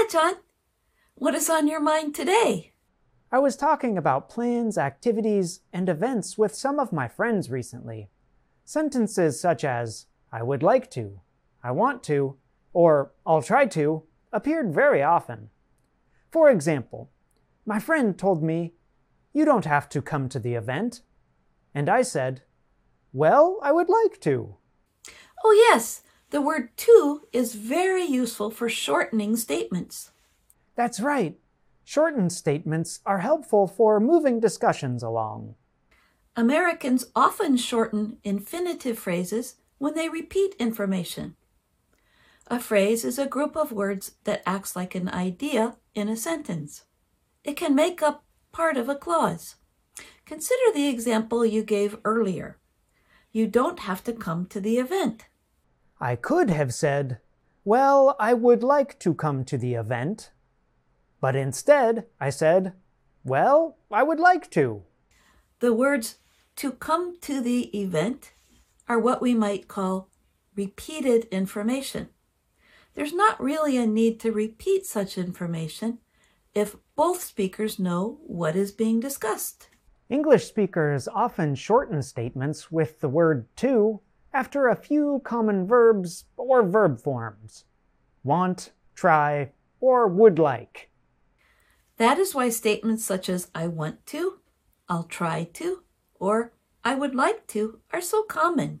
Hi, John. What is on your mind today? I was talking about plans, activities, and events with some of my friends recently. Sentences such as, I would like to, I want to, or I'll try to, appeared very often. For example, my friend told me, You don't have to come to the event. And I said, Well, I would like to. Oh, yes, the word to is very useful for shortening statements. That's right. Shortened statements are helpful for moving discussions along. Americans often shorten infinitive phrases when they repeat information. A phrase is a group of words that acts like an idea in a sentence. It can make up part of a clause. Consider the example you gave earlier. You don't have to come to the event. I could have said, Well, I would like to come to the event. But instead, I said, Well, I would like to. The words to come to the event are what we might call repeated information. There's not really a need to repeat such information if both speakers know what is being discussed. English speakers often shorten statements with the word to after a few common verbs or verb forms want, try, or would like. That is why statements such as I want to, I'll try to, or I would like to are so common.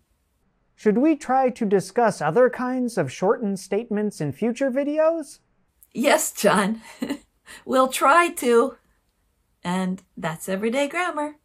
Should we try to discuss other kinds of shortened statements in future videos? Yes, John. we'll try to. And that's everyday grammar.